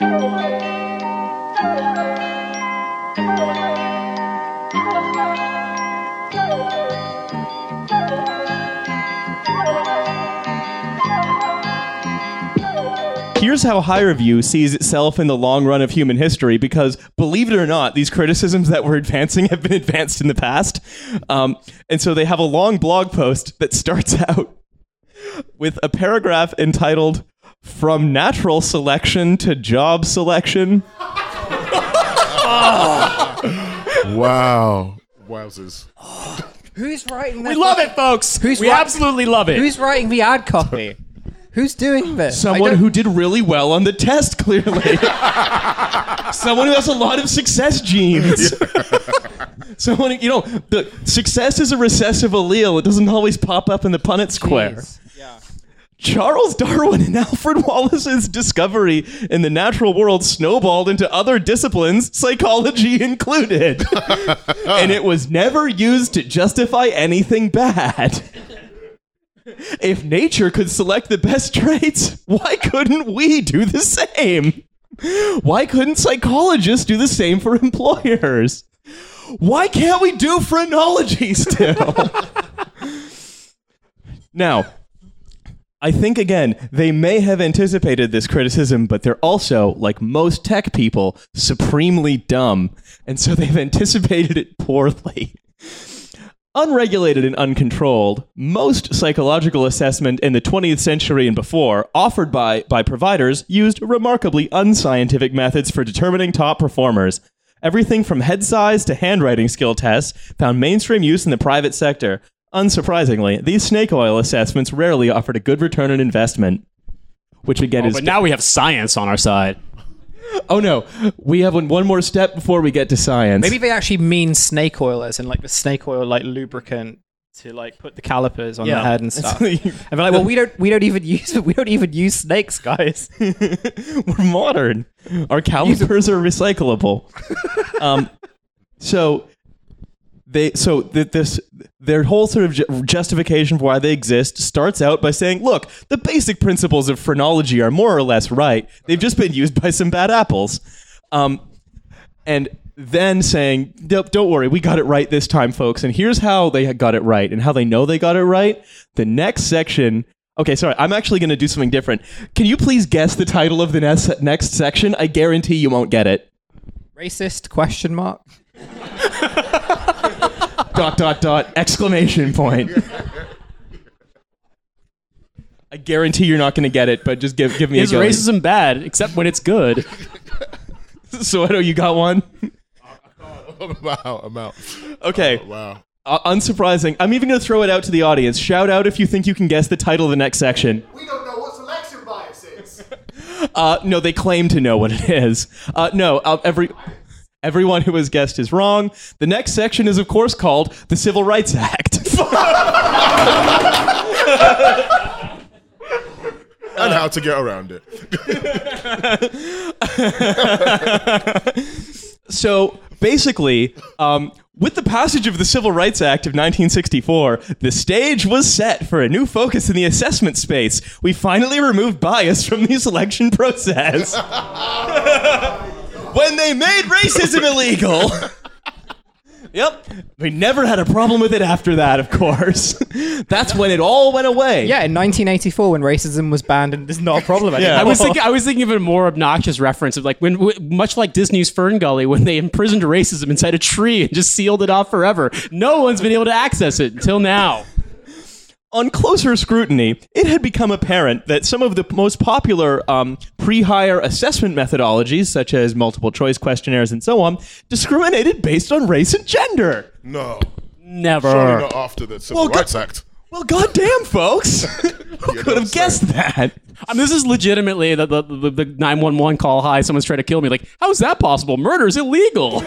Here's how HireVue sees itself in the long run of human history, because believe it or not, these criticisms that we're advancing have been advanced in the past. Um, and so they have a long blog post that starts out with a paragraph entitled From Natural Selection to Job Selection. Wow. Wowzers. Who's writing this? We love it, folks. Who's we right- absolutely love it. Who's writing the ad copy? Who's doing this? I Someone don't- who did really well on the test, clearly. Someone who has a lot of success genes. Someone, you know, the success is a recessive allele. It doesn't always pop up in the Punnett square. Jeez. Charles Darwin and Alfred Wallace's discovery in the natural world snowballed into other disciplines, psychology included. and it was never used to justify anything bad. If nature could select the best traits, why couldn't we do the same? Why couldn't psychologists do the same for employers? Why can't we do phrenology still? now, I think again, they may have anticipated this criticism, but they're also, like most tech people, supremely dumb. And so they've anticipated it poorly. Unregulated and uncontrolled, most psychological assessment in the 20th century and before, offered by, by providers, used remarkably unscientific methods for determining top performers. Everything from head size to handwriting skill tests found mainstream use in the private sector. Unsurprisingly, these snake oil assessments rarely offered a good return on investment. Which again Oh, is but now we have science on our side. oh no, we have one, one more step before we get to science. Maybe they actually mean snake oil as in like the snake oil like lubricant to like put the calipers on Yeah. the head and stuff. And they're like, well, we don't, we don't even use, we don't even use snakes, guys. We're modern. Our calipers are recyclable. um, so they so th- this their whole sort of ju- justification for why they exist starts out by saying, look, the basic principles of phrenology are more or less right. They've just been used by some bad apples. Um, and then saying, "Don't- don't worry, we got it right this time, folks. And here's how they got it right and how they know they got it right. The next section. Okay, sorry, I'm actually going to do something different. Can you please guess the title of the next, next section? I guarantee you won't get it. Racist question mark. dot dot dot exclamation point. I guarantee you're not going to get it, but just give give me Is a go. racism bad, except when it's good? So I know you got one. I'm out. I'm out. Okay, Wow. uh, unsurprising. I'm even going to throw it out to the audience. Shout out if you think you can guess the title of the next section. We don't know what selection bias is. Uh, no, they claim to know what it is. Uh, no, uh, every everyone who has guessed is wrong. The next section is, of course, called the Civil Rights Act. And how to get around it. So basically, um, with the passage of the Civil Rights Act of 1964, the stage was set for a new focus in the assessment space. We finally removed bias from the selection process. when they made racism illegal. Yep. We never had a problem with it after that, of course. That's when it all went away. Yeah, in 1984 when racism was banned and there's not a problem anymore. Yeah. I was thinking. I was thinking of a more obnoxious reference of like when, w- much like Disney's Fern Gully, when they imprisoned racism inside a tree and just sealed it off forever. No one's been able to access it until now. On closer scrutiny, it had become apparent that some of the most popular um, pre hire assessment methodologies, such as multiple choice questionnaires and so on, discriminated based on race and gender. No. Never. Surely not after the Civil Well, go- Rights Act. Well, goddamn, folks! Who could have guessed that? I mean, this is legitimately the the, the, the 911 call. Hi, someone's trying to kill me. Like, how is that possible? Murder is illegal.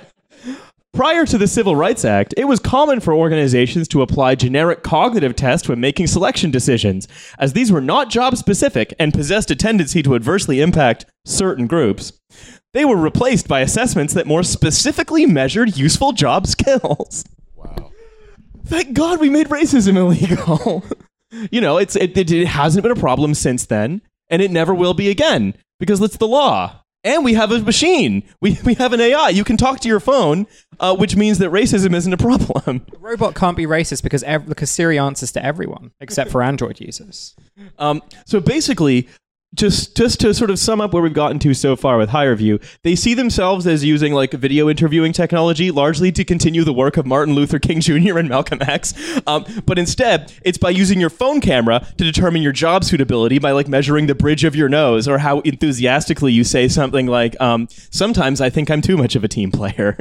Prior to the Civil Rights Act, it was common for organizations to apply generic cognitive tests when making selection decisions, as these were not job specific and possessed a tendency to adversely impact certain groups. They were replaced by assessments that more specifically measured useful job skills. Wow. Thank God we made racism illegal. you know, it's it, it, it hasn't been a problem since then. and it never will be again because it's the law. And we have a machine. We, we have an AI. You can talk to your phone, uh, which means that racism isn't a problem. A robot can't be racist because ev- because Siri answers to everyone except for Android users. Um, so basically, just just to sort of sum up where we've gotten to so far with HireVue, they see themselves as using like video interviewing technology largely to continue the work of Martin Luther King Jr. and Malcolm X. Um, but instead, it's by using your phone camera to determine your job suitability by like measuring the bridge of your nose or how enthusiastically you say something like, um, "Sometimes I think I'm too much of a team player."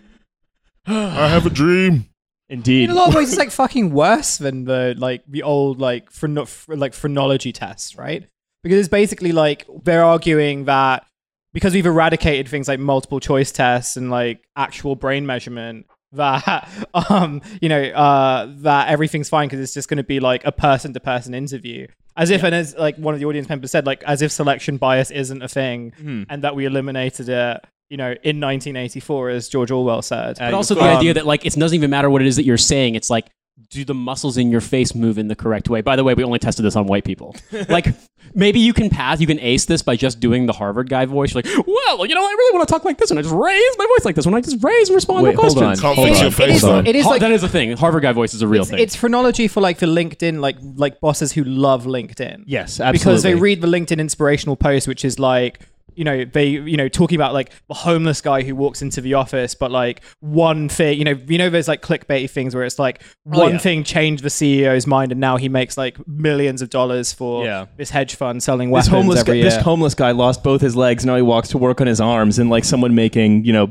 I have a dream. Indeed. In a lot of ways, it's like fucking worse than the like the old like phreno- ph- like phrenology tests, right? Because it's basically like they're arguing that because we've eradicated things like multiple choice tests and like actual brain measurement, that um you know uh that everything's fine because it's just going to be like a person to person interview. As if, and as like one of the audience members said, like as if selection bias isn't a thing, and that we eliminated it. You know, in 1984, as George Orwell said. But also the Um, idea that like it doesn't even matter what it is that you're saying. It's like, do the muscles in your face move in the correct way? By the way, we only tested this on white people. like maybe you can pass, you can ace this by just doing the Harvard guy voice. You're like, well, you know, I really want to talk like this, and I just raise my voice like this when I just raise and respond Wait, to hold questions. on. Can't fix your face is- though. it is Ha- like that is a thing. Harvard guy voice is a real it's, thing. it's phrenology for like the LinkedIn, like like bosses who love LinkedIn. Yes, because they absolutely. read the LinkedIn inspirational post, which is like you know they you know talking about like the homeless guy who walks into the office, but like one thing you know you know there's like clickbait things where it's like oh, one Oh, yeah. thing changed the CEO's mind and now he makes like millions of dollars for Yeah. this hedge fund selling this weapons homeless every guy, year. this homeless guy lost both his legs. Now he walks to work on his arms, and like someone making you know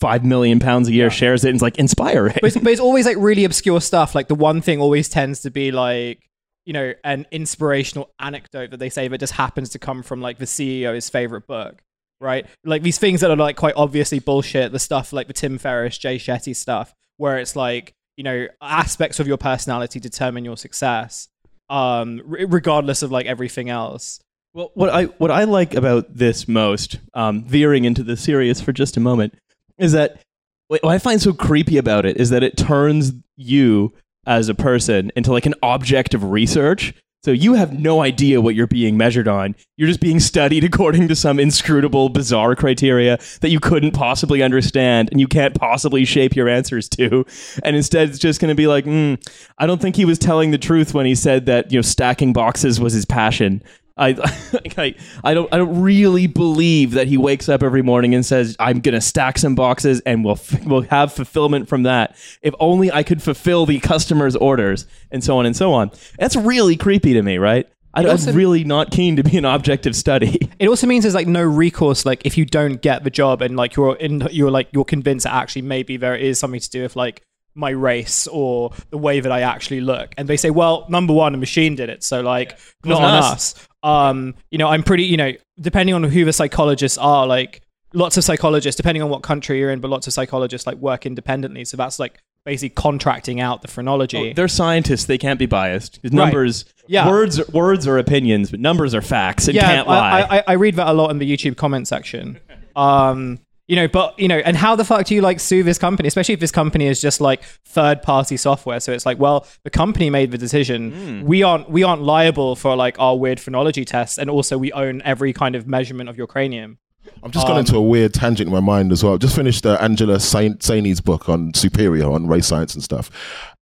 five million pounds a year shares it, and it's like inspiring. but, it's, but it's always like really obscure stuff. Like the one thing always tends to be like, you know, an inspirational anecdote that they say that just happens to come from like the CEO's favorite book, right? Like these things that are like quite obviously bullshit. The stuff like the Tim Ferriss, Jay Shetty stuff, where it's like, you know, aspects of your personality determine your success, um, r- regardless of like everything else. Well, what I what I like about this most, um, veering into the serious for just a moment, is that what I find so creepy about it is that it turns you as a person into like an object of research. So you have no idea what you're being measured on. You're just being studied according to some inscrutable, bizarre criteria that you couldn't possibly understand and you can't possibly shape your answers to. And instead, it's just going to be like, mm, I don't think he was telling the truth when he said that you know stacking boxes was his passion. I, I, I don't, I don't really believe that he wakes up every morning and says, "I'm gonna stack some boxes and we'll, f- we'll have fulfillment from that." If only I could fulfill the customer's orders, and so on and so on. That's really creepy to me, right? I, I'm really not keen to be an object of study. It also means there's like no recourse. Like if you don't get the job and like you're in, you're like you're convinced that actually maybe there is something to do with like my race or the way that I actually look. And they say, well, number one, a machine did it, so like not Wasn't on us. us. Um, you know, I'm pretty. You know, depending on who the psychologists are, like lots of psychologists, depending on what country you're in, but lots of psychologists like work independently. So that's like basically contracting out the phrenology. They're scientists; they can't be biased. Numbers, Yeah. words, words are opinions, but numbers are facts and yeah, can't lie. I, I, I read that a lot in the YouTube comment section. Um, you know, but you know, and how the fuck do you like sue this company, especially if this company is just like third party software? So it's like, well, the company made the decision. We aren't we aren't liable for like our weird phrenology tests, and also we own every kind of measurement of your cranium. I've just gone into a weird tangent in my mind as well. Just finished uh, Angela Sain- Saini's book on Superior, on race science and stuff.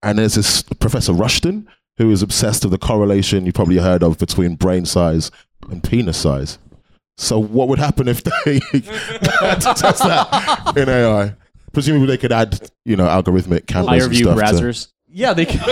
And there's this Professor Rushton who is obsessed with the correlation you probably heard of between brain size and penis size. So what would happen if they had to test that in AI? Presumably they could add, you know, algorithmic cameras Higher and view stuff. to- brazzers. yeah, they. Can.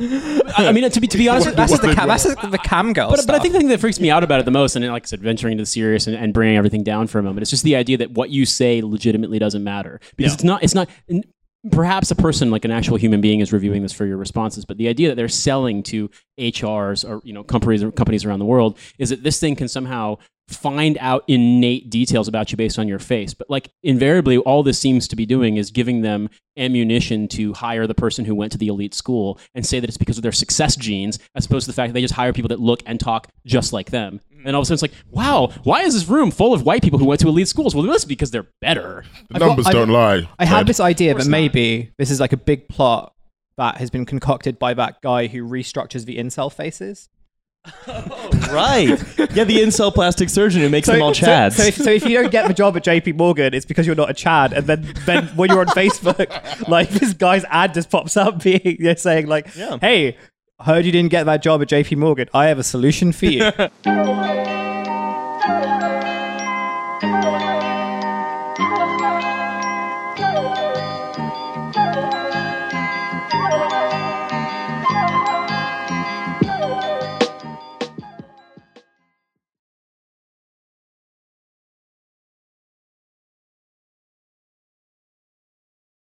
I I mean, to be to be honest, That's just the cam, that's just the cam girl. But, but I think the thing that freaks me out about it the most, and like I said, venturing into the serious and, and bringing everything down for a moment, it's just the idea that what you say legitimately doesn't matter because Yeah. it's not. It's not. n- Perhaps a person like an actual human being is reviewing this for your responses, but the idea that they're selling to HRs or you know companies companies around the world is that this thing can somehow find out innate details about you based on your face. But like invariably, all this seems to be doing is giving them ammunition to hire the person who went to the elite school and say that it's because of their success genes, as opposed to the fact that they just hire people that look and talk just like them. Mm. And all of a sudden, it's like, wow, why is this room full of white people who went to elite schools? Well, it must be because they're better. The numbers I've- don't lie. I had this idea that maybe this is like a big plot that has been concocted by that guy who restructures the incel faces. right. Yeah, the incel plastic surgeon who makes them all so- chads. So, if, so if you don't get the job at JP Morgan, it's because you're not a Chad. And then, then when you're on Facebook, like this guy's ad just pops up being you saying like, Yeah. "Hey, heard you didn't get that job at JP Morgan. I have a solution for you."